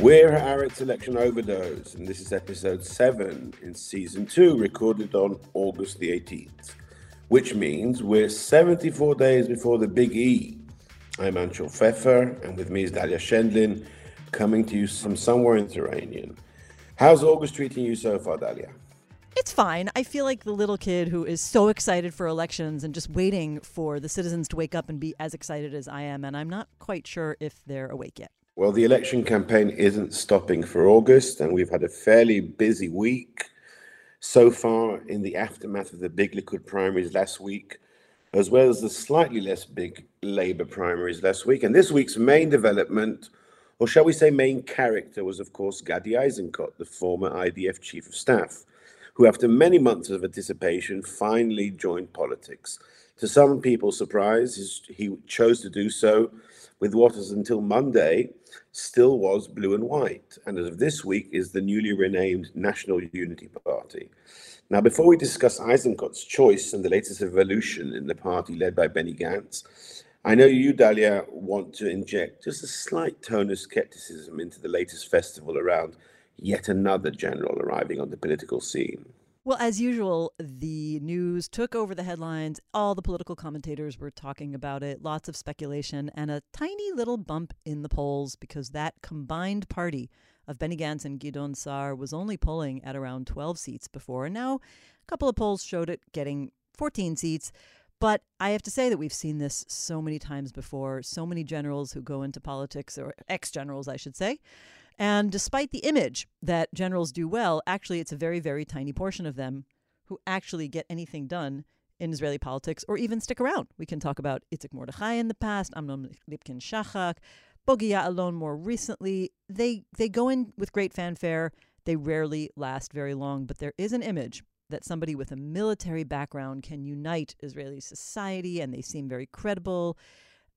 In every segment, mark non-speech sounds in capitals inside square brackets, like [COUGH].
We're Haaretz Election Overdose, and this is episode 7 in season 2, recorded on August the 18th, which means we're 74 days before the Big E. I'm Anshel Pfeffer, and with me is Dalia Scheindlin, coming to you from somewhere in Turanian. How's August treating you so far, Dalia? It's fine. I feel like the little kid who is so excited for elections and just waiting for the citizens to wake up and be as excited as I am, and I'm not quite sure if they're awake yet. Well, the election campaign isn't stopping for August, and we've had a fairly busy week so far in the aftermath of the big Likud primaries last week, as well as the slightly less big Labour primaries last week. And this week's main development, or shall we say main character, was of course Gadi Eisenkot, the former IDF chief of staff, who, after many months of anticipation, finally joined politics. To some people's surprise, he chose to do so with what is until Monday still was blue and white, and as of this week is the newly renamed National Unity Party. Now, before we discuss Eisenkot's choice and the latest evolution in the party led by Benny Gantz, I know you, Dalia, want to inject just a slight tone of skepticism into the latest festival around yet another general arriving on the political scene. Well, as usual, the news took over the headlines. All the political commentators were talking about it, lots of speculation, and a tiny little bump in the polls because that combined party of Benny Gantz and Gideon Sa'ar was only polling at around 12 seats before. And now a couple of polls showed it getting 14 seats. But I have to say that we've seen this so many times before. So many generals who go into politics, or ex generals, I should say, and despite the image that generals do well, actually, it's a very, very tiny portion of them who actually get anything done in Israeli politics or even stick around. We can talk about Itzik Mordechai in the past, Amnon Lipkin Shachak, Bogie Ya'alon more recently. They, they go in with great fanfare. They rarely last very long, but there is an image that somebody with a military background can unite Israeli society and they seem very credible.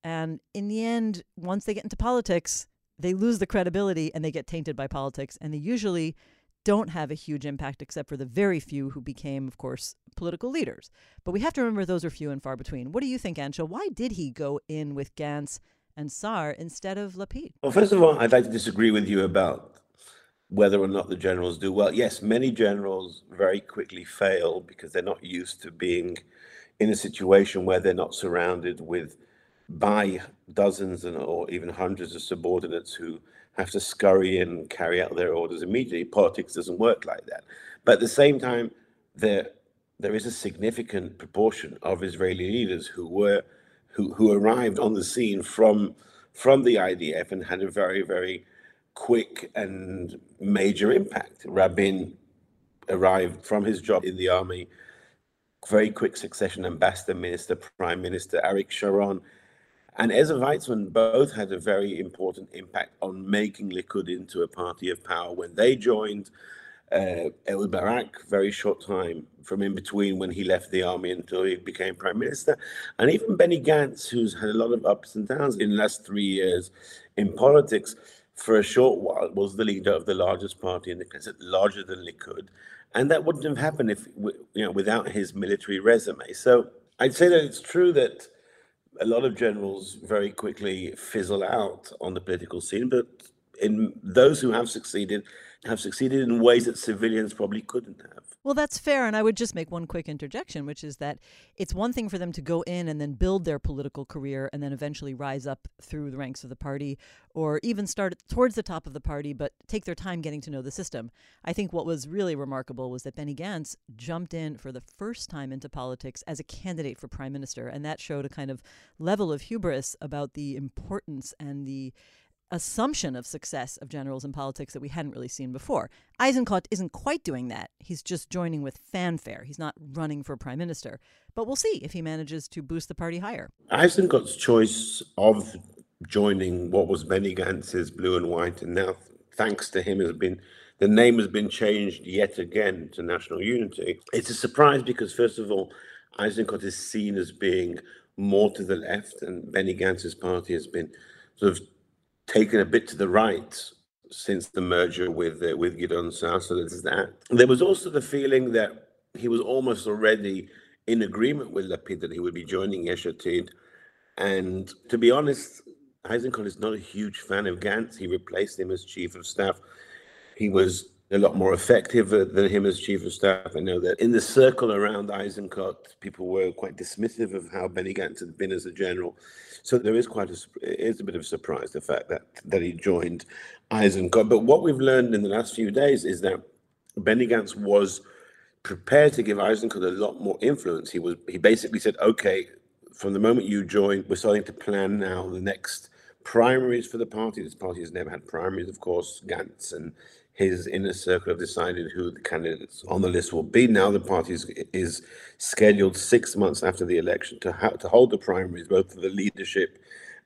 And in the end, once they get into politics, they lose the credibility and they get tainted by politics. And they usually don't have a huge impact except for the very few who became, of course, political leaders. But we have to remember those are few and far between. What do you think, Anshel? Why did he go in with Gantz and Sa'ar instead of Lapid? Well, first of all, I'd like to disagree with you about whether or not the generals do well. Yes, many generals very quickly fail because they're not used to being in a situation where they're not surrounded with by dozens and or even hundreds of subordinates who have to scurry and carry out their orders immediately. Politics doesn't work like that. But at the same time, there there is a significant proportion of Israeli leaders who were who who arrived on the scene from from the IDF and had a very very quick and major impact. Rabin arrived from his job in the army, very quick succession, ambassador, minister, prime minister. Arik Sharon and Ezer Weizman both had a very important impact on making Likud into a party of power when they joined. Uh, Ehud Barak, very short time from in between when he left the army until he became prime minister, and even Benny Gantz, who's had a lot of ups and downs in the last three years in politics, for a short while was the leader of the largest party in the Knesset, larger than Likud, and that wouldn't have happened if you know without his military resume. So I'd say that it's true that a lot of generals very quickly fizzle out on the political scene, but in those who have succeeded, have succeeded in ways that civilians probably couldn't have. Well, that's fair. And I would just make one quick interjection, which is that it's one thing for them to go in and then build their political career and then eventually rise up through the ranks of the party or even start towards the top of the party, but take their time getting to know the system. I think what was really remarkable was that Benny Gantz jumped in for the first time into politics as a candidate for prime minister. And that showed a kind of level of hubris about the importance and the assumption of success of generals in politics that we hadn't really seen before. Eisenkot isn't quite doing that. He's just joining with fanfare. He's not running for prime minister. But we'll see if he manages to boost the party higher. Eisenkot's choice of joining what was Benny Gantz's blue and white, and now thanks to him has been the name has been changed yet again to National Unity. It's a surprise because first of all, Eisenkot is seen as being more to the left, and Benny Gantz's party has been sort of taken a bit to the right since the merger with uh, with Gideon Sa'ar. So there's that. There was also the feeling that he was almost already in agreement with Lapid that he would be joining Yesh Atid. And to be honest, Eisenkot is not a huge fan of Gantz. He replaced him as chief of staff. He was a lot more effective than him as chief of staff. I know that in the circle around Eisenkot, people were quite dismissive of how Benny Gantz had been as a general. So there is quite a, is a bit of a surprise the fact that that he joined Eisenkot. But what we've learned in the last few days is that Benny Gantz was prepared to give Eisenkot a lot more influence. He was he basically said, okay, from the moment you join, we're starting to plan now the next primaries for the party. This party has never had primaries, of course. Gantz and his inner circle have decided who the candidates on the list will be. Now the party is, is scheduled six months after the election to ha- to hold the primaries, both for the leadership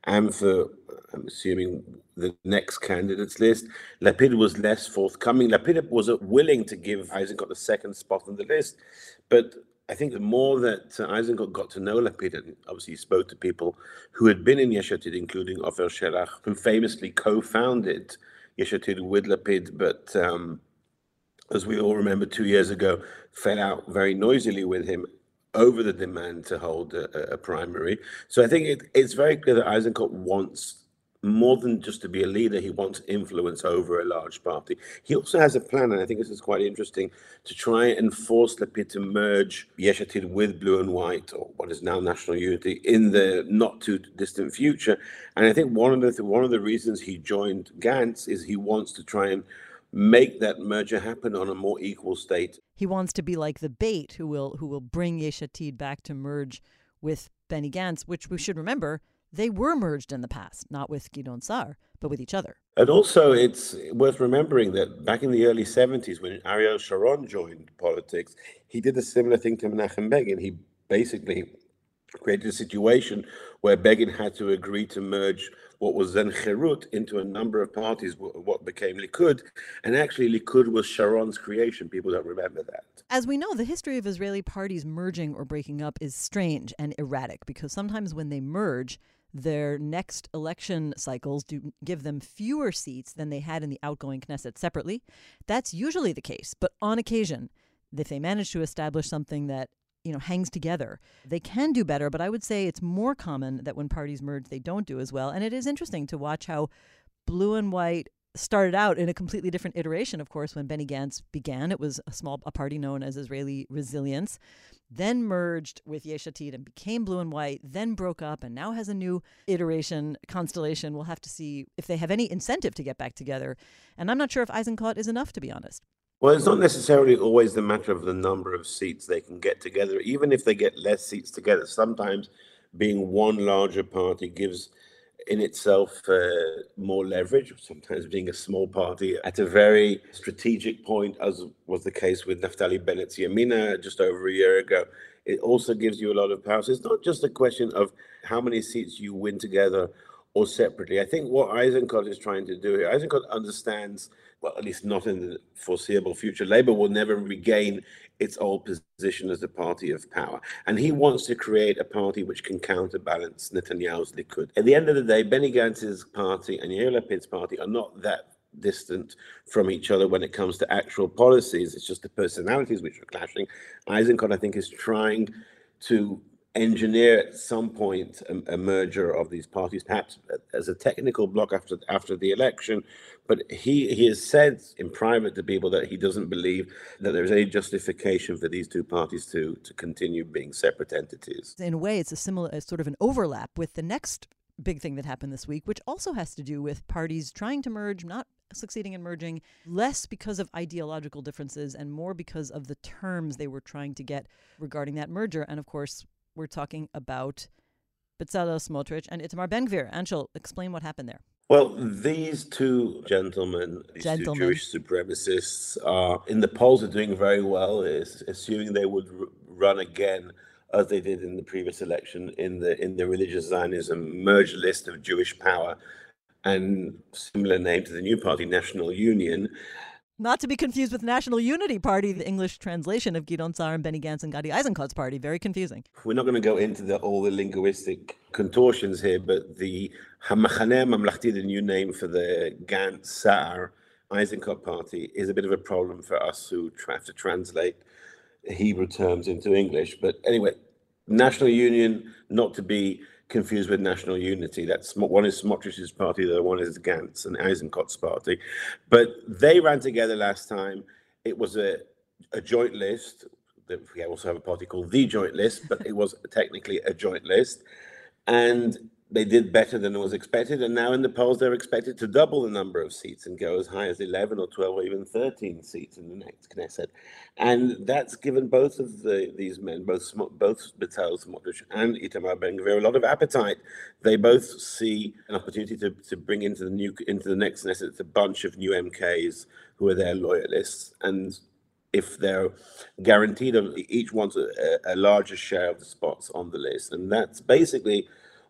and for, I'm assuming, the next candidates list. Lapid was less forthcoming. Lapid was willing to give Eisenkot the second spot on the list, but I think the more that uh, Eisenkot got to know Lapid, and obviously he spoke to people who had been in Yesh Atid, including Ofer Shelach, who famously co-founded Yesh Atid with Lapid, but um, as we all remember, two years ago, fell out very noisily with him over the demand to hold a, a primary. So I think it, it's very clear that Eisenkot wants more than just to be a leader, he wants influence over a large party. He also has a plan, and I think this is quite interesting, to try and force Lapid to merge Yesh Atid with Blue and White, or what is now National Unity, in the not too distant future. And I think one of the one of the reasons he joined Gantz is he wants to try and make that merger happen on a more equal state. He wants to be like the bait who will who will bring Yesh Atid back to merge with Benny Gantz, which we should remember they were merged in the past, not with Gideon Sa'ar, but with each other. And also, it's worth remembering that back in the early 70s, when Ariel Sharon joined politics, he did a similar thing to Menachem Begin. He basically created a situation where Begin had to agree to merge what was then Herut into a number of parties, what became Likud. And actually, Likud was Sharon's creation. People don't remember that. As we know, the history of Israeli parties merging or breaking up is strange and erratic because sometimes when they merge, their next election cycles do give them fewer seats than they had in the outgoing Knesset separately. That's usually the case, but on occasion, if they manage to establish something that you know hangs together, they can do better. But I would say it's more common that when parties merge, they don't do as well. And it is interesting to watch how blue and white started out in a completely different iteration, of course, when Benny Gantz began. It was a small a party known as Israeli Resilience then merged with Yesh Atid and became blue and white, then broke up and now has a new iteration, constellation. We'll have to see if they have any incentive to get back together. And I'm not sure if Eisenkot is enough, to be honest. Well, it's not necessarily always the matter of the number of seats they can get together. Even if they get less seats together, sometimes being one larger party gives in itself uh, more leverage, sometimes being a small party at a very strategic point, as was the case with Naftali Bennett's Yamina just over a year ago. It also gives you a lot of power. So it's not just a question of how many seats you win together or separately. I think what Eisenkot is trying to do here, Eisenkot understands, well, at least not in the foreseeable future, Labour will never regain its old position as a party of power. And he wants to create a party which can counterbalance Netanyahu's Likud. At the end of the day, Benny Gantz's party and Yair Lapid's party are not that distant from each other when it comes to actual policies. It's just the personalities which are clashing. Eisenkot, I think, is trying to engineer at some point a, a, merger of these parties, perhaps as a technical block after after the election. But he he has said in private to people that he doesn't believe that there is any justification for these two parties to to continue being separate entities. In a way, it's a similar, a sort of an overlap with the next big thing that happened this week, which also has to do with parties trying to merge, not succeeding in merging, less because of ideological differences and more because of the terms they were trying to get regarding that merger. And of course, we're talking about Bezalel Smotrich and Itamar Ben-Gvir. Anshel, explain what happened there. Well, these two gentlemen, these gentlemen. two Jewish supremacists, are in the polls are doing very well. Is assuming they would r- run again as they did in the previous election in the in the religious Zionism merged list of Jewish power, and similar name to the new party, National Union. Not to be confused with National Unity Party, the English translation of Gideon Sa'ar and Benny Gantz and Gadi Eisenkot's party. Very confusing. We're not going to go into the, all the linguistic contortions here, but the Hamachaneh Mamlachti, the new name for the Gantz Sa'ar Eisenkot party, is a bit of a problem for us who have to translate Hebrew terms into English. But anyway, National Union, not to be confused with National Unity. That's one is Smotrich's party, the other one is Gantz and Eisenkot's party. But they ran together last time. It was a, a joint list. We also have a party called the Joint List, but it was technically a joint list. And they did better than was expected. And now in the polls, they're expected to double the number of seats and go as high as 11 or 12 or even 13 seats in the next Knesset. And that's given both of the, these men, both both Bezalel Smotrich and Itamar Ben-Gvir, a lot of appetite. They both see an opportunity to, to bring into the new into the next Knesset a bunch of new MKs who are their loyalists. And if they're guaranteed, each wants a, a larger share of the spots on the list. And that's basically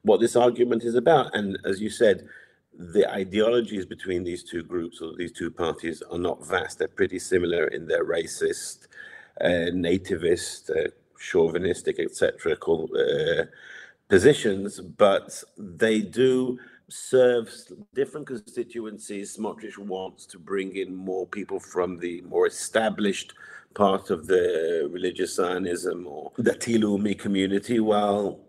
what this argument is about. And as you said, the ideologies between these two groups or these two parties are not vast. They're pretty similar in their racist, uh, nativist, uh, chauvinistic, etc. Uh, positions, but they do serve different constituencies. Smotrich wants to bring in more people from the more established part of the religious Zionism or the Tilumi community, while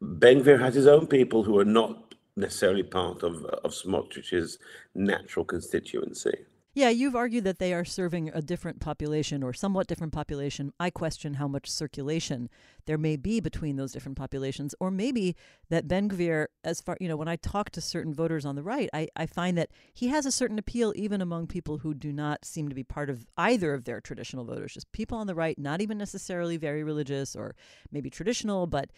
Ben-Gvir has his own people who are not necessarily part of, of Smotrich's natural constituency. Yeah, you've argued that they are serving a different population or somewhat different population. I question how much circulation there may be between those different populations, or maybe that Ben Gvir, as far, you know, when I talk to certain voters on the right, I, I find that he has a certain appeal even among people who do not seem to be part of either of their traditional voters. Just people on the right, not even necessarily very religious or maybe traditional, but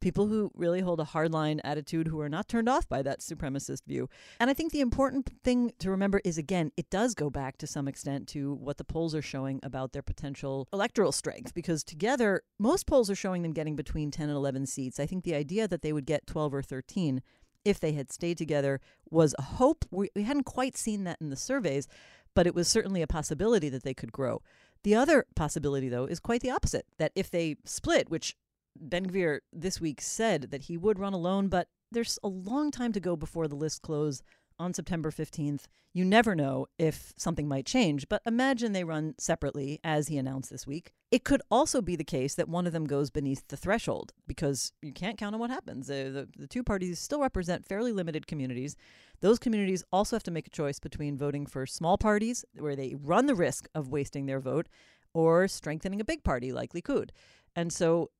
people who really hold a hardline attitude who are not turned off by that supremacist view. And I think the important thing to remember is again, it does go back to some extent to what the polls are showing about their potential electoral strength because together, most polls are showing them getting between 10 and 11 seats. I think the idea that they would get 12 or 13 if they had stayed together was a hope. We, we hadn't quite seen that in the surveys, but it was certainly a possibility that they could grow. The other possibility, though, is quite the opposite that if they split, which Ben Gvir this week said that he would run alone, but there's a long time to go before the list close on September 15th. You never know if something might change, but imagine they run separately, as he announced this week. It could also be the case that one of them goes beneath the threshold because you can't count on what happens. Uh, the, the two parties still represent fairly limited communities. Those communities also have to make a choice between voting for small parties, where they run the risk of wasting their vote, or strengthening a big party like Likud. And so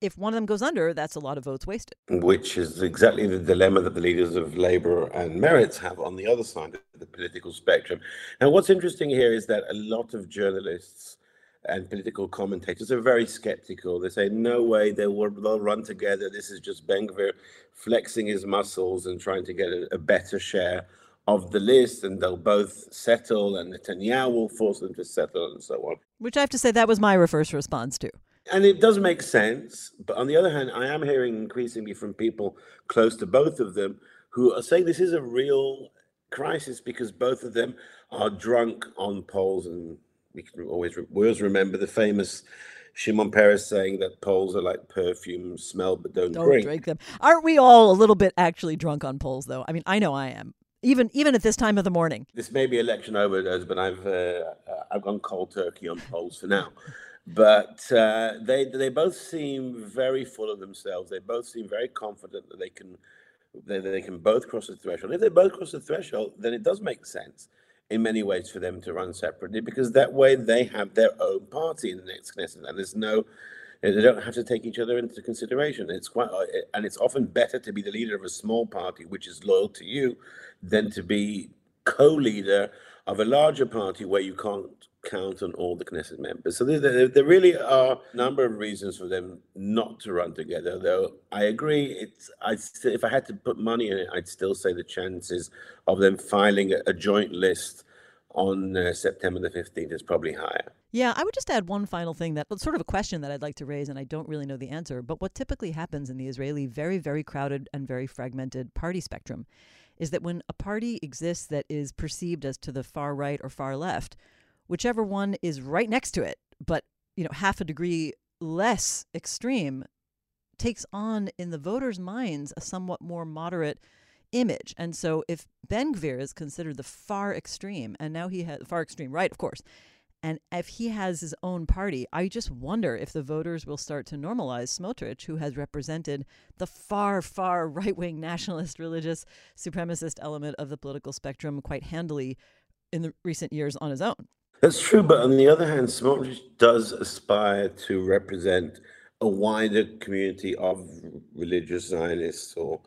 if one of them goes under, that's a lot of votes wasted. Which is exactly the dilemma that the leaders of Labour and Meretz have on the other side of the political spectrum. Now, what's interesting here is that a lot of journalists and political commentators are very skeptical. They say, no way, they will, they'll run together. This is just Ben-Gvir flexing his muscles and trying to get a, a better share of the list, and they'll both settle, and Netanyahu will force them to settle, and so on. Which I have to say, that was my first response to and it does make sense. But on the other hand, I am hearing increasingly from people close to both of them who are saying this is a real crisis because both of them are drunk on polls. And we can always, always remember the famous Shimon Peres saying that polls are like perfume, smell but don't, don't drink. drink them. Aren't we all a little bit actually drunk on polls, though? I mean, I know I am. Even even at this time of the morning. This may be election overdose, but I've uh, I've gone cold turkey on polls for now. But uh, they they both seem very full of themselves. They both seem very confident that they can they, they can both cross the threshold. If they both cross the threshold, then it does make sense in many ways for them to run separately because that way they have their own party in the next Knesset, and there's no they don't have to take each other into consideration. It's quite, uh, and it's often better to be the leader of a small party which is loyal to you than to be co-leader of a larger party where you can't count on all the Knesset members. So there, there, there, really are a number of reasons for them not to run together. Though I agree, it's I st- if I had to put money in it, I'd still say the chances of them filing a, a joint list on uh, September the 15th is probably higher. Yeah, I would just add one final thing that sort of a question that I'd like to raise, and I don't really know the answer. But what typically happens in the Israeli very, very crowded and very fragmented party spectrum is that when a party exists that is perceived as to the far right or far left, whichever one is right next to it, but you know, half a degree less extreme, takes on in the voters' minds a somewhat more moderate image. And so if Ben Gvir is considered the far extreme, and now he has far extreme right, of course, And if he has his own party, I just wonder if the voters will start to normalize Smotrich, who has represented the far, far right wing nationalist, religious, supremacist element of the political spectrum quite handily in the recent years on his own. That's true, but on the other hand, Smotrich does aspire to represent a wider community of religious Zionists or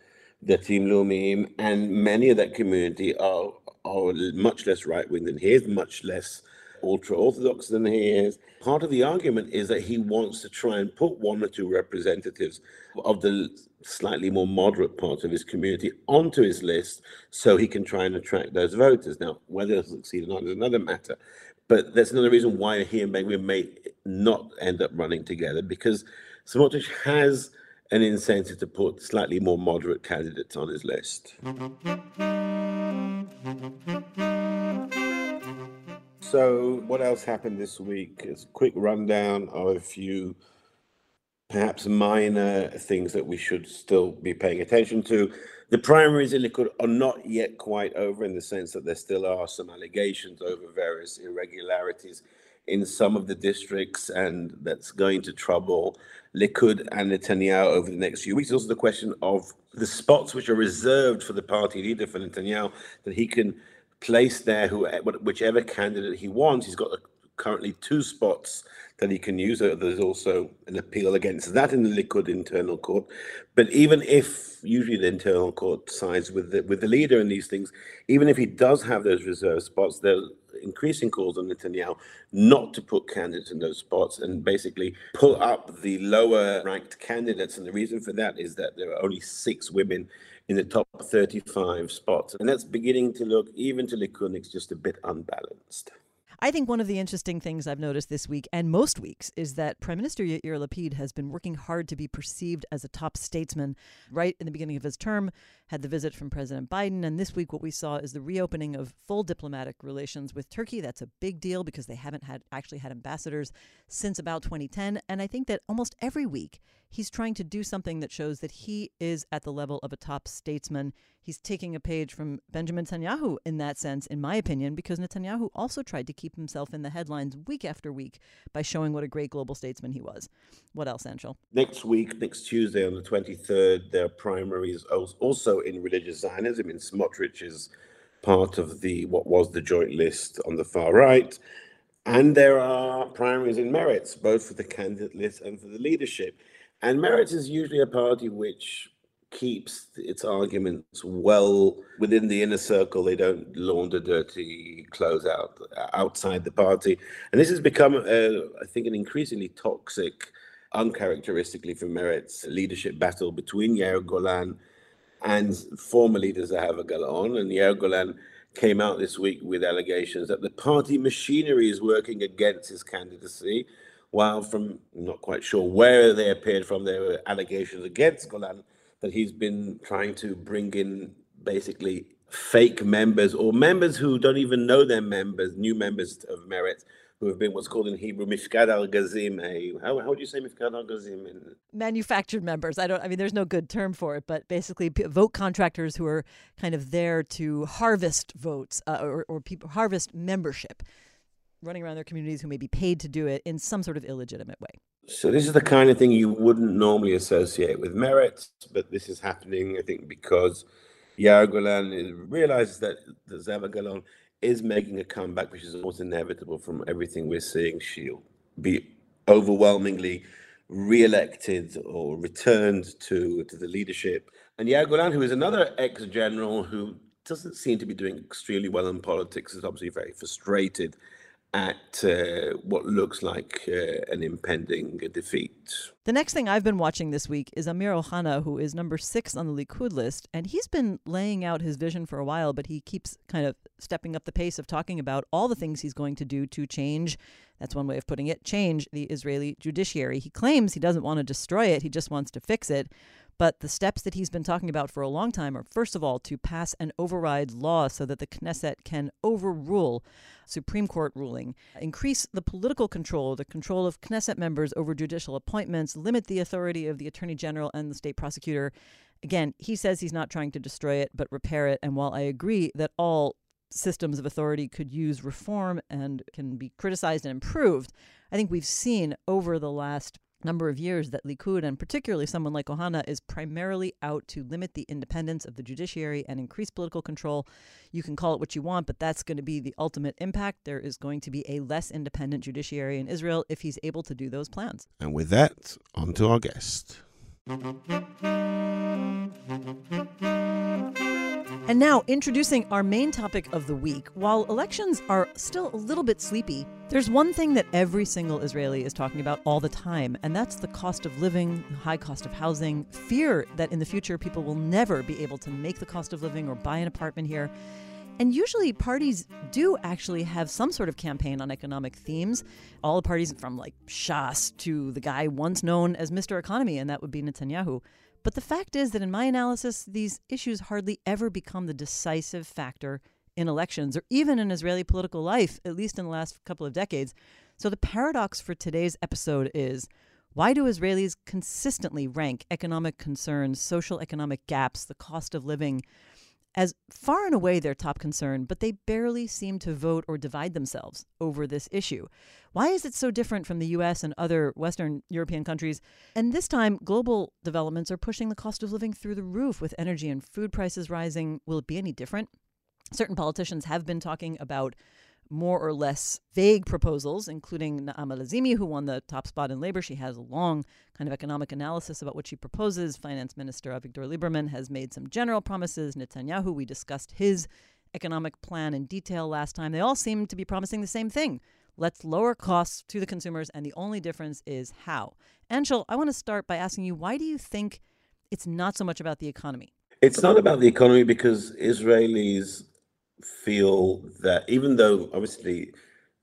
Datim Leumim, and many of that community are are much less right wing than he is, much less ultra orthodox than he is. Part of the argument is that he wants to try and put one or two representatives of the slightly more moderate part of his community onto his list so he can try and attract those voters. Now, whether he'll succeed or not is another matter. But that's another reason why he and Ben may not end up running together because Smotrich has an incentive to put slightly more moderate candidates on his list. So, what else happened this week? It's a quick rundown of a few perhaps minor things that we should still be paying attention to. The primaries in Likud are not yet quite over in the sense that there still are some allegations over various irregularities in some of the districts, and that's going to trouble Likud and Netanyahu over the next few weeks. Also, the question of the spots which are reserved for the party leader for Netanyahu that he can place there who whichever candidate he wants. He's got currently two spots that he can use. Uh, there's also an appeal against that in the Likud internal court. But even if usually the internal court sides with the with the leader in these things, even if he does have those reserve spots, there's increasing calls on Netanyahu not to put candidates in those spots and basically pull up the lower ranked candidates. And the reason for that is that there are only six women in the top 35 spots. And that's beginning to look, even to Likud, just a bit unbalanced. I think one of the interesting things I've noticed this week and most weeks is that Prime Minister Yair Lapid has been working hard to be perceived as a top statesman. Right in the beginning of his term, had the visit from President Biden, and this week what we saw is the reopening of full diplomatic relations with Turkey. That's a big deal because they haven't had actually had ambassadors since about 2010, and I think that almost every week he's trying to do something that shows that he is at the level of a top statesman. He's taking a page from Benjamin Netanyahu in that sense, in my opinion, because Netanyahu also tried to keep himself in the headlines week after week by showing what a great global statesman he was. What else, Anshel? Next week, next Tuesday on the 23rd, there are primaries also in religious Zionism. In Smotrich is part of the what was the joint list on the far right. And there are primaries in Meretz, both for the candidate list and for the leadership. And Meretz is usually a party which keeps its arguments well within the inner circle. They don't launder dirty clothes out outside the party. And this has become, uh, I think, an increasingly toxic, uncharacteristically for Meretz leadership battle between Yair Golan and former leader Zahava Galon. And Yair Golan came out this week with allegations that the party machinery is working against his candidacy while from not quite sure where they appeared from, there were allegations against Golan that he's been trying to bring in basically fake members or members who don't even know they're members, new members of Meretz, who have been what's called in Hebrew mifkad al gazim. How, how would you say mifkad al gazim? Manufactured members. I don't. I mean, there's no good term for it, but basically vote contractors who are kind of there to harvest votes uh, or, or people harvest membership running around their communities who may be paid to do it in some sort of illegitimate way. So this is the kind of thing you wouldn't normally associate with Meretz, but this is happening, I think, because Yair Golan realizes that Zahava Galon is making a comeback, which is almost inevitable from everything we're seeing. She'll be overwhelmingly re-elected or returned to, to the leadership. And Yair Golan, who is another ex-general who doesn't seem to be doing extremely well in politics, is obviously very frustrated at uh, what looks like uh, an impending defeat. The next thing I've been watching this week is Amir Ohana, who is number six on the Likud list, and he's been laying out his vision for a while, but he keeps kind of stepping up the pace of talking about all the things he's going to do to change. That's one way of putting it change the Israeli judiciary. He claims he doesn't want to destroy it, he just wants to fix it. But the steps that he's been talking about for a long time are, first of all, to pass an override law so that the Knesset can overrule Supreme Court ruling, increase the political control, the control of Knesset members over judicial appointments, limit the authority of the Attorney General and the state prosecutor. Again, he says he's not trying to destroy it, but repair it. And while I agree that all systems of authority could use reform and can be criticized and improved. I think we've seen over the last number of years that Likud and particularly someone like Ohana is primarily out to limit the independence of the judiciary and increase political control. You can call it what you want, but that's going to be the ultimate impact. There is going to be a less independent judiciary in Israel if he's able to do those plans. And with that, on to our guest. And now, introducing our main topic of the week. While elections are still a little bit sleepy, there's one thing that every single Israeli is talking about all the time, and that's the cost of living, the high cost of housing, fear that in the future people will never be able to make the cost of living or buy an apartment here. And usually, parties do actually have some sort of campaign on economic themes. All the parties, from like Shas to the guy once known as Mr. Economy, and that would be Netanyahu. But the fact is that in my analysis, these issues hardly ever become the decisive factor in elections or even in Israeli political life, at least in the last couple of decades. So the paradox for today's episode is why do Israelis consistently rank economic concerns, social economic gaps, the cost of living as far and away their top concern, but they barely seem to vote or divide themselves over this issue. Why is it so different from the US and other Western European countries? And this time, global developments are pushing the cost of living through the roof with energy and food prices rising. Will it be any different? Certain politicians have been talking about more or less vague proposals, including Naama Lazimi, who won the top spot in labor. She has a long kind of economic analysis about what she proposes. Finance Minister Avigdor Lieberman has made some general promises. Netanyahu, we discussed his economic plan in detail last time. They all seem to be promising the same thing. Let's lower costs to the consumers, and the only difference is how. Anshel, I want to start by asking you why do you think it's not so much about the economy? It's not about the economy because Israelis feel that even though obviously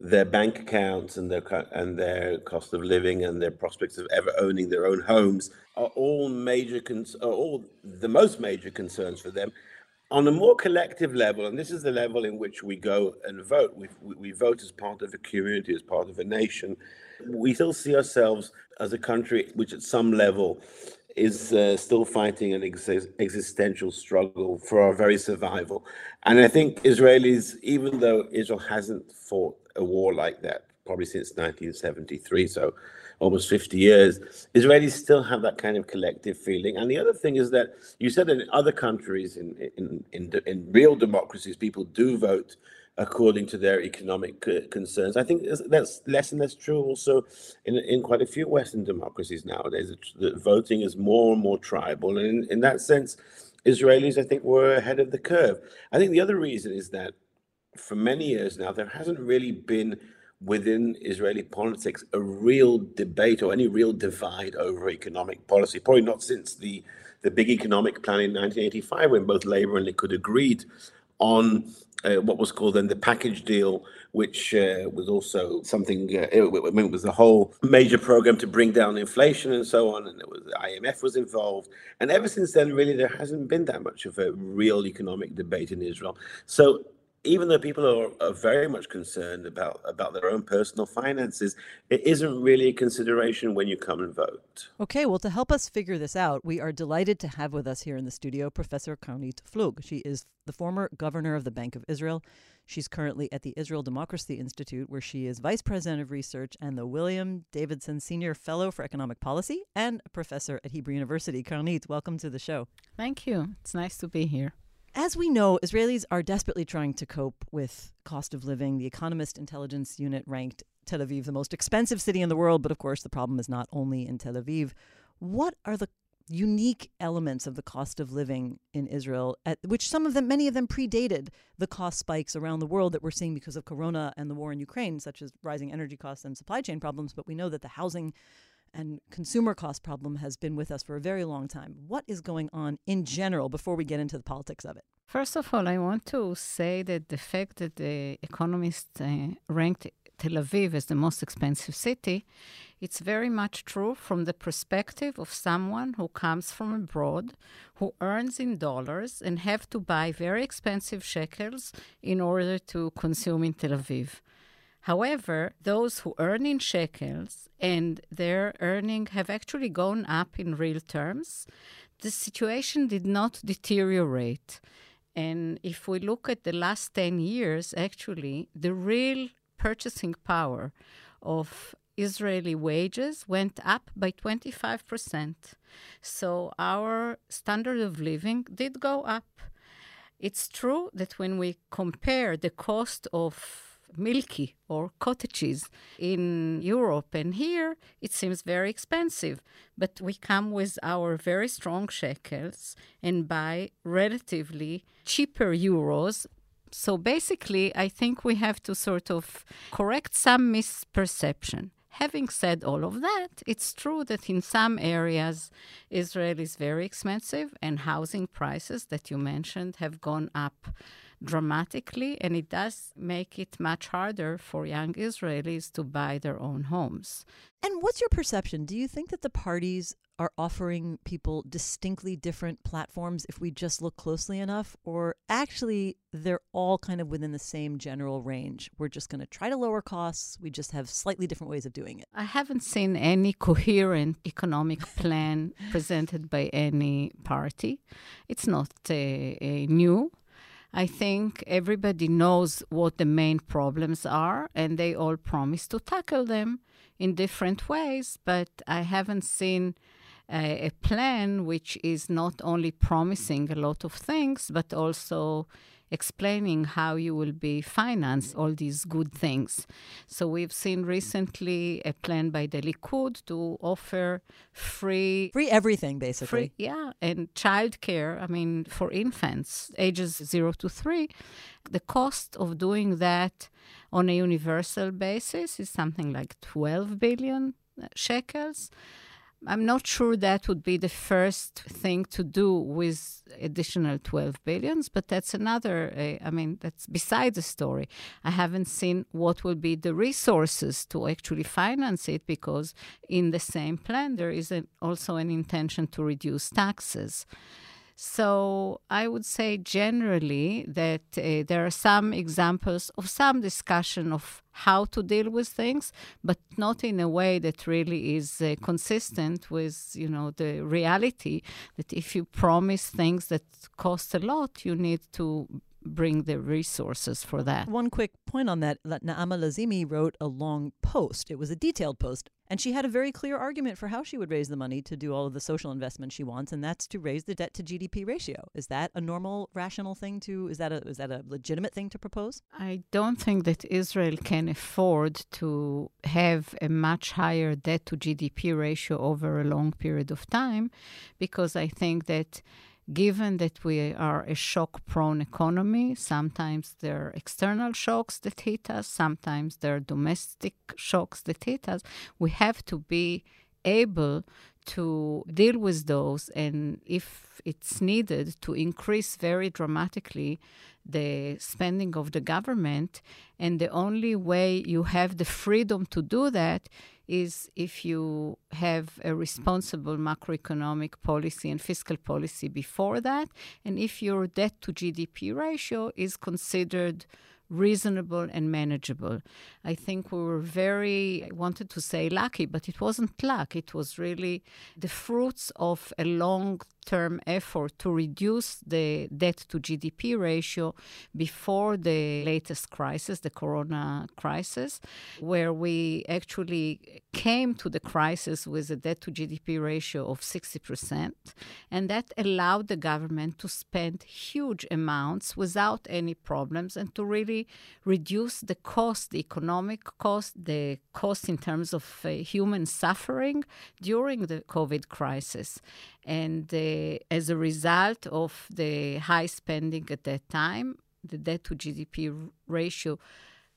their bank accounts and their and their cost of living and their prospects of ever owning their own homes are all major cons- are all the most major concerns for them on a more collective level and this is the level in which we go and vote we, we vote as part of a community as part of a nation we still see ourselves as a country which at some level is uh, still fighting an ex- existential struggle for our very survival. And I think Israelis, even though Israel hasn't fought a war like that probably since 1973, so almost 50 years, Israelis still have that kind of collective feeling. And the other thing is that you said in other countries, in, in, in, in real democracies, people do vote according to their economic uh, concerns. I think that's less and less true also in, in quite a few Western democracies nowadays. The voting is more and more tribal. And in, in that sense, Israelis, I think, were ahead of the curve. I think the other reason is that for many years now, there hasn't really been within Israeli politics a real debate or any real divide over economic policy. Probably not since the, the big economic plan in 1985, when both Labour and Likud agreed on uh, what was called then the package deal, which uh, was also something. Uh, it, I mean, it was a whole major program to bring down inflation and so on, and it was the IMF was involved. And ever since then, really, there hasn't been that much of a real economic debate in Israel. So even though people are, are, very much concerned about about their own personal finances, it isn't really a consideration when you come and vote. Okay, well, to help us figure this out, we are delighted to have with us here in the studio Professor Karnit Flug. She is the former governor of the Bank of Israel. She's currently at the Israel Democracy Institute, where she is vice president of research and the William Davidson Senior Fellow for Economic Policy and a professor at Hebrew University. Karnit, welcome to the show. Thank you. It's nice to be here. As we know, Israelis are desperately trying to cope with cost of living. The Economist Intelligence Unit ranked Tel Aviv the most expensive city in the world, but of course, the problem is not only in Tel Aviv. What are the unique elements of the cost of living in Israel, at which some of them, many of them predated the cost spikes around the world that we're seeing because of Corona and the war in Ukraine, such as rising energy costs and supply chain problems. But we know that the housing and consumer cost problem has been with us for a very long time. What is going on in general before we get into the politics of it? First of all, I want to say that the fact that the Economist uh, ranked Tel Aviv as the most expensive city, it's very much true from the perspective of someone who comes from abroad, who earns in dollars and have to buy very expensive shekels in order to consume in Tel Aviv. However, those who earn in shekels and their earning have actually gone up in real terms, the situation did not deteriorate. And if we look at the last 10 years, actually, the real purchasing power of Israeli wages went up by 25%. So our standard of living did go up. It's true that when we compare the cost of milky or cottages in Europe and here, it seems very expensive. But we come with our very strong shekels and buy relatively cheaper euros. So basically, I think we have to sort of correct some misperception. Having said all of that, it's true that in some areas Israel is very expensive and housing prices that you mentioned have gone up dramatically, and it does make it much harder for young Israelis to buy their own homes. And what's your perception? Do you think that the parties are offering people distinctly different platforms if we just look closely enough? Or actually, they're all kind of within the same general range? We're just going to try to lower costs. We just have slightly different ways of doing it. I haven't seen any coherent economic plan presented by any party. It's not uh, new. I think everybody knows what the main problems are, and they all promise to tackle them in different ways. But I haven't seen a, a plan which is not only promising a lot of things, but also explaining how you will be finance all these good things. So we've seen recently a plan by the Likud to offer free free everything basically. Free, yeah, and childcare. I mean, for infants ages zero to three, the cost of doing that on a universal basis is something like 12 billion shekels. I'm not sure that would be the first thing to do with additional 12 billions, but that's another, uh, I mean, that's beside the story. I haven't seen what will be the resources to actually finance it because in the same plan, there is an, also an intention to reduce taxes. So I would say generally that uh, there are some examples of some discussion of how to deal with things, but not in a way that really is uh, consistent with you know the reality that if you promise things that cost a lot, you need to bring the resources for that. One quick point on that, Naama Lazimi wrote a long post. It was a detailed post, and she had a very clear argument for how she would raise the money to do all of the social investment she wants, and that's to raise the debt to GDP ratio. Is that a normal, rational thing to? Is that a is that a legitimate thing to propose? I don't think that Israel can afford to have a much higher debt to GDP ratio over a long period of time, because I think that given that we are a shock prone economy, sometimes there are external shocks that hit us, sometimes there are domestic shocks that hit us, we have to be able to deal with those and if it's needed to increase very dramatically the spending of the government. And the only way you have the freedom to do that is if you have a responsible macroeconomic policy and fiscal policy before that, and if your debt to GDP ratio is considered reasonable and manageable. I think we were very, I wanted to say lucky, but it wasn't luck. It was really the fruits of a long term effort to reduce the debt to GDP ratio before the latest crisis, the corona crisis, where we actually came to the crisis with a debt to GDP ratio of 60%. And that allowed the government to spend huge amounts without any problems and to really reduce the cost, the economic cost, the cost in terms of uh, human suffering during the COVID crisis. And uh, as a result of the high spending at that time, the debt to GDP ratio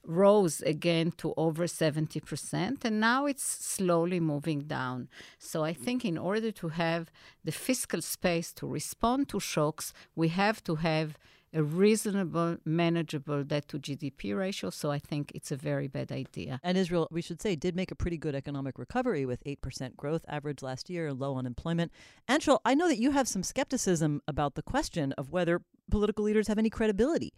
rose again to over 70%, and now it's slowly moving down. So I think in order to have the fiscal space to respond to shocks, we have to have a reasonable, manageable debt to GDP ratio. So I think it's a very bad idea. And Israel, we should say, did make a pretty good economic recovery with 8% growth average last year, low unemployment. Anshel, I know that you have some skepticism about the question of whether political leaders have any credibility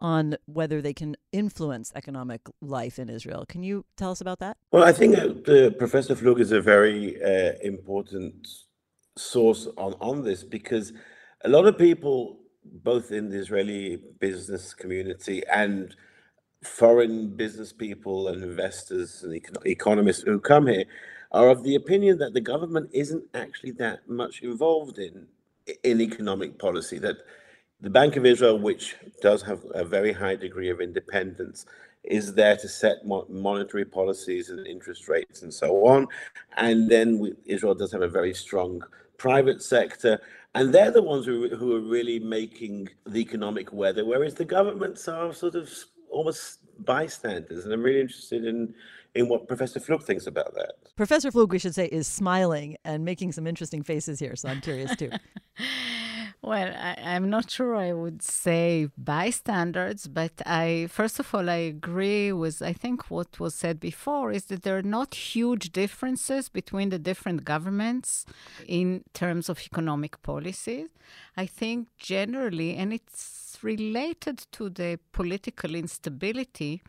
on whether they can influence economic life in Israel. Can you tell us about that? Well, I think uh, Professor Flug is a very uh, important source on, on this because a lot of people both in the Israeli business community and foreign business people and investors and econ- economists who come here are of the opinion that the government isn't actually that much involved in in economic policy that the Bank of Israel, which does have a very high degree of independence, is there to set mo- monetary policies and interest rates and so on. And then we, Israel does have a very strong private sector. And they're the ones who, who are really making the economic weather, whereas the governments are sort of almost bystanders. And I'm really interested in in what Professor Flug thinks about that. Professor Flug, we should say, is smiling and making some interesting faces here. So I'm curious too. [LAUGHS] Well, I, am not sure I would say bystanders, but I, first of all, I agree with, I think what was said before is that there are not huge differences between the different governments in terms of economic policies. I think generally, and it's related to the political instability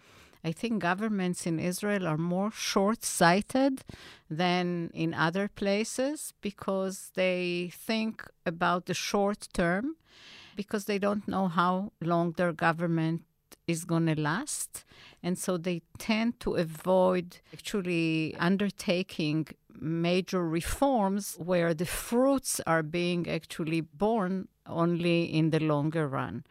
I think governments in Israel are more short sighted than in other places because they think about the short term, because they don't know how long their government is going to last. And so they tend to avoid actually undertaking major reforms where the fruits are being actually born only in the longer run.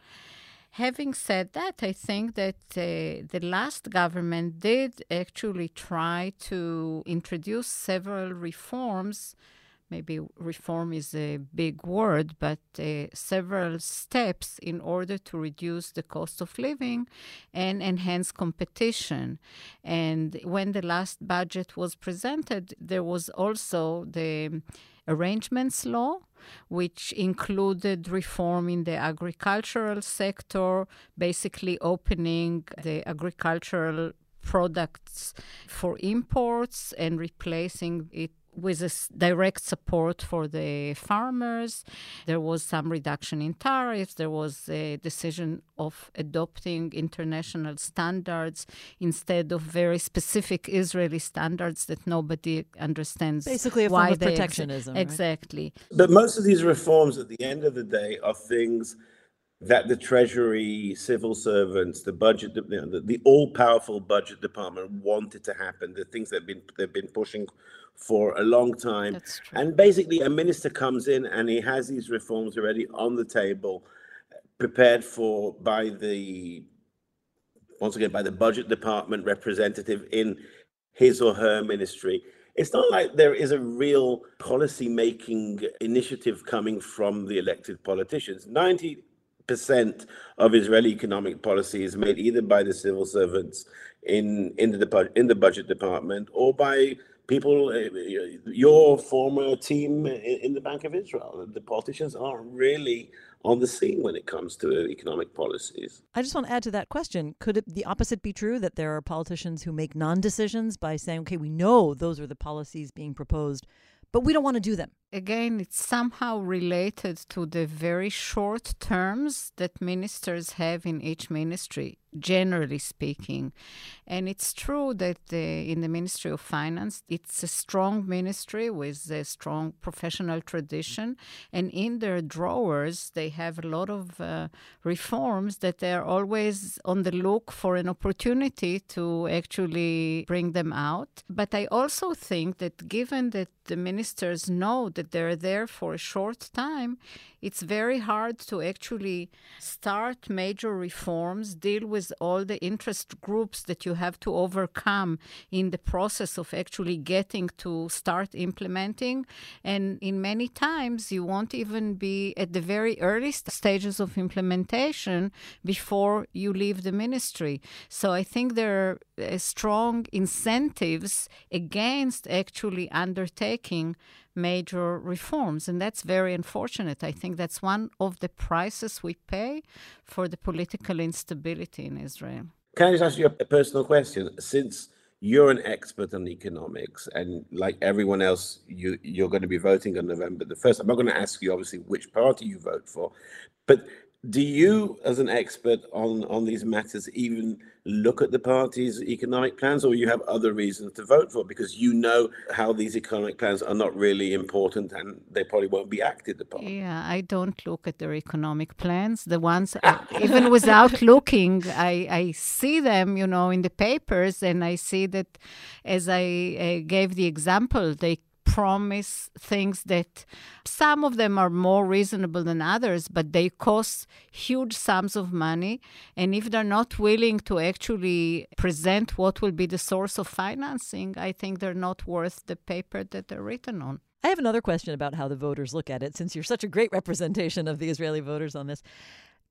Having said that, I think that uh, the last government did actually try to introduce several reforms. Maybe reform is a big word, but uh, several steps in order to reduce the cost of living and enhance competition. And when the last budget was presented, there was also the arrangements law which included reform in the agricultural sector, basically opening the agricultural products for imports and replacing it with a direct support for the farmers. There was some reduction in tariffs. There was a decision of adopting international standards instead of very specific Israeli standards that nobody understands. Basically, a form of protectionism. Ex- exactly. But most of these reforms, at the end of the day, are things that the Treasury, civil servants, the budget, the, the all-powerful budget department wanted to happen. The things that have been they've been pushing for a long time. And basically, a minister comes in and he has these reforms already on the table, prepared for by the once again by the budget department representative in his or her ministry. It's not like there is a real policy making initiative coming from the elected politicians. 90 percent of Israeli economic policy is made either by the civil servants in in the in the budget department or by people, uh, your former team in the Bank of Israel. The politicians aren't really on the scene when it comes to economic policies. I just want to add to that question. Could it, the opposite be true that there are politicians who make non decisions by saying, okay, we know those are the policies being proposed, but we don't want to do them? Again, it's somehow related to the very short terms that ministers have in each ministry, generally speaking. And it's true that in the Ministry of Finance, it's a strong ministry with a strong professional tradition. And in their drawers, they have a lot of uh, reforms that they're always on the look for an opportunity to actually bring them out. But I also think that given that the ministers know that they're there for a short time, it's very hard to actually start major reforms, deal with all the interest groups that you have to overcome in the process of actually getting to start implementing. And in many times, you won't even be at the very early stages of implementation before you leave the ministry. So I think there are uh, strong incentives against actually undertaking major reforms. And that's very unfortunate. I think that's one of the prices we pay for the political instability in Israel. Can I just ask you a personal question? Since you're an expert on economics, and like everyone else, you, you're going to be voting on November the 1st. I'm not going to ask you, obviously, which party you vote for, but Do you, as an expert on, on these matters, even look at the party's economic plans, or you have other reasons to vote for because you know how these economic plans are not really important and they probably won't be acted upon? Yeah, I don't look at their economic plans. The ones, uh, even without [LAUGHS] looking, I, I see them, you know, in the papers, and I see that, as I uh, gave the example, they promise things that some of them are more reasonable than others, but they cost huge sums of money. And if they're not willing to actually present what will be the source of financing, I think they're not worth the paper that they're written on. I have another question about how the voters look at it, since you're such a great representation of the Israeli voters on this.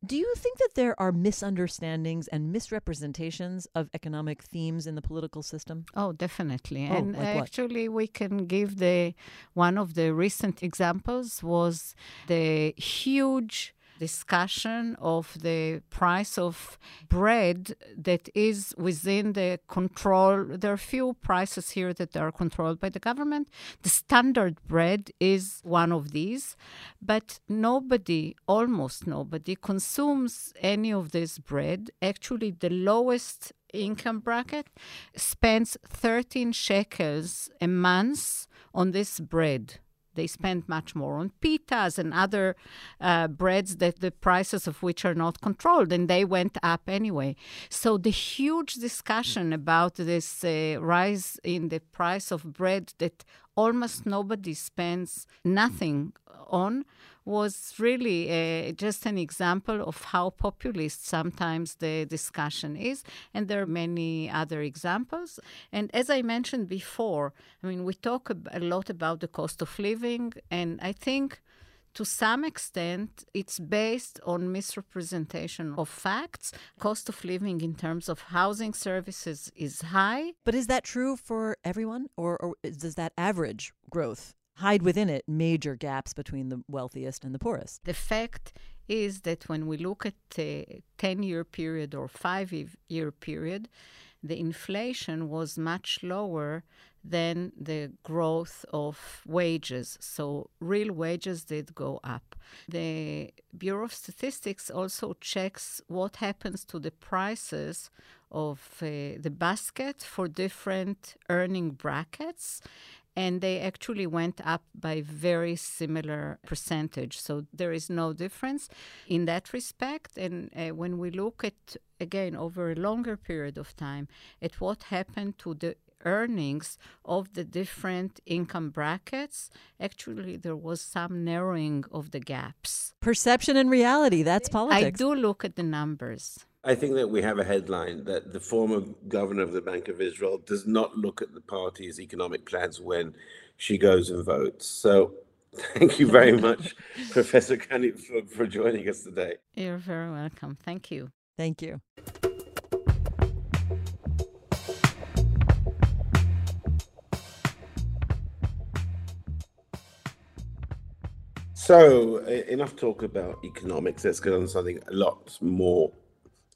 Do you think that there are misunderstandings and misrepresentations of economic themes in the political system? Oh, definitely. Oh, and like what? actually, we can give the one of the recent examples was the huge discussion of the price of bread that is within the control. There are few prices here that are controlled by the government. The standard bread is one of these, but nobody, almost nobody, consumes any of this bread. Actually, the lowest income bracket spends 13 shekels a month on this bread. They spend much more on pitas and other uh, breads that the prices of which are not controlled, and they went up anyway. So the huge discussion about this uh, rise in the price of bread that almost nobody spends nothing on was really uh, just an example of how populist sometimes the discussion is. And there are many other examples. And as I mentioned before, I mean, we talk a lot about the cost of living, and I think to some extent, it's based on misrepresentation of facts. Cost of living in terms of housing services is high. But is that true for everyone, or, or does that average growth hide within it major gaps between the wealthiest and the poorest? The fact is that when we look at a 10 year period or 5 year period, the inflation was much lower than the growth of wages. So real wages did go up. The Bureau of Statistics also checks what happens to the prices of uh, the basket for different earning brackets and they actually went up by very similar percentage. So there is no difference in that respect. And uh, when we look at again over a longer period of time at what happened to the earnings of the different income brackets actually there was some narrowing of the gaps. Perception and reality, that's politics. i do look at the numbers I think that we have a headline that the former governor of the Bank of Israel does not look at the party's economic plans when she goes and votes. So [LAUGHS] thank you very [LAUGHS] much, Professor Kani, for, for joining us today. you're very welcome thank you Thank you. So, enough talk about economics. Let's get on something a lot more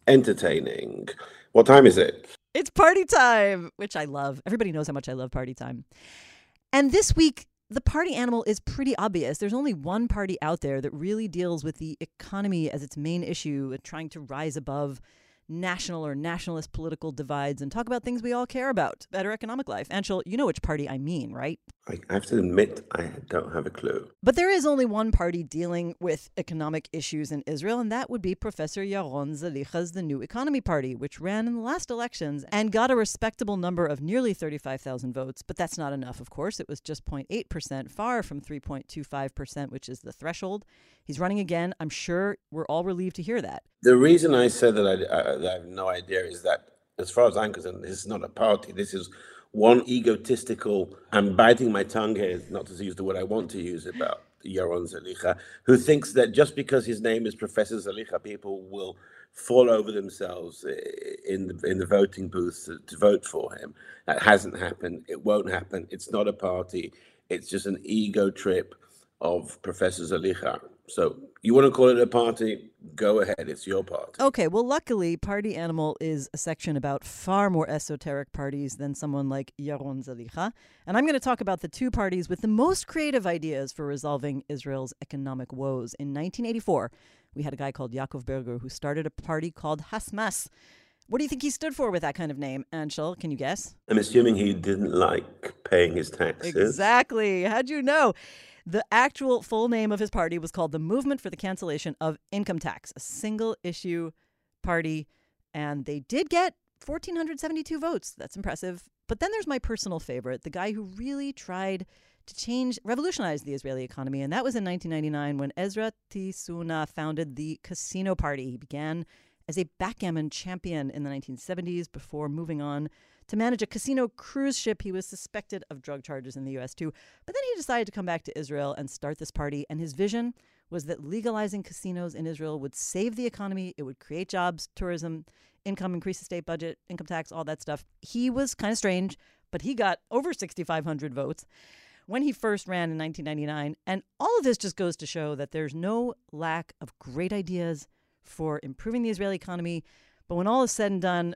entertaining. What time is it? It's party time, which I love. Everybody knows how much I love party time. And this week, the party animal is pretty obvious. There's only one party out there that really deals with the economy as its main issue, trying to rise above national or nationalist political divides and talk about things we all care about better economic life. Anshel, you know which party I mean, right? I have to admit, I don't have a clue. But there is only one party dealing with economic issues in Israel, and that would be Professor Yaron Zelicha's The New Economy Party, which ran in the last elections and got a respectable number of nearly 35,000 votes. But that's not enough, of course. It was just 0.8%, far from 3.25%, which is the threshold. He's running again. I'm sure we're all relieved to hear that. The reason I said that I, uh, that I have no idea is that, as far as I'm concerned, this is not a party. This is one egotistical. I'm biting my tongue here, not to use the word I want to use about Yaron Zelicha, who thinks that just because his name is Professor Zelicha, people will fall over themselves in the in the voting booths to, to vote for him. That hasn't happened. It won't happen. It's not a party. It's just an ego trip of Professor Zelicha. So you want to call it a party? Go ahead. It's your party. Okay, well, luckily, Party Animal is a section about far more esoteric parties than someone like Yaron Zelicha. And I'm going to talk about the two parties with the most creative ideas for resolving Israel's economic woes. In 1984, we had a guy called Yaakov Berger who started a party called Hasmas. What do you think he stood for with that kind of name, Anshel? Can you guess? I'm assuming he didn't like paying his taxes. Exactly. How'd you know? The actual full name of his party was called the Movement for the Cancellation of Income Tax, a single issue party. And they did get 1,472 votes. That's impressive. But then there's my personal favorite, the guy who really tried to change, revolutionize the Israeli economy. And that was in 1999 when Ezra Tisuna founded the Casino Party. He began as a backgammon champion in the 1970s before moving on to manage a casino cruise ship. He was suspected of drug charges in the US too. But then he decided to come back to Israel and start this party. And his vision was that legalizing casinos in Israel would save the economy, it would create jobs, tourism, income, increase the state budget, income tax, all that stuff. He was kind of strange, but he got over 6,500 votes when he first ran in 1999. And all of this just goes to show that there's no lack of great ideas for improving the Israeli economy. But when all is said and done,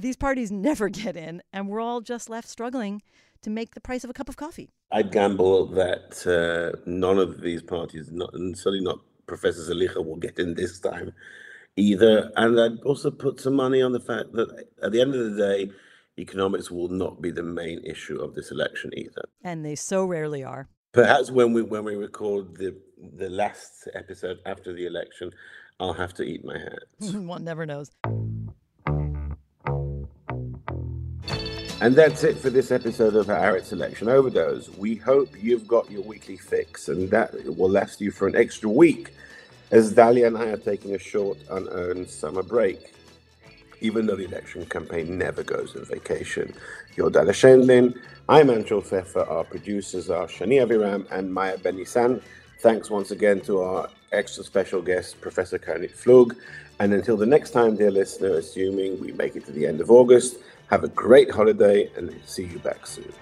these parties [LAUGHS] never get in, and we're all just left struggling to make the price of a cup of coffee. I'd gamble that uh, none of these parties, not, and certainly not Professor Zelicha, will get in this time either. And I'd also put some money on the fact that at the end of the day, economics will not be the main issue of this election either. And they so rarely are. Perhaps when we when we record the the last episode after the election, I'll have to eat my hat. [LAUGHS] One never knows. And that's it for this episode of Haaretz Election Overdose. We hope you've got your weekly fix and that will last you for an extra week as Dalia and I are taking a short, unearned summer break. Even though the election campaign never goes on vacation. You're Dalia Scheindlin. I'm Anshel Pfeffer. Our producers are Shani Aviram and Maya Benisan. Thanks once again to our extra special guest, Professor Karnit Flug. And until the next time, dear listener, assuming we make it to the end of August, have a great holiday and see you back soon.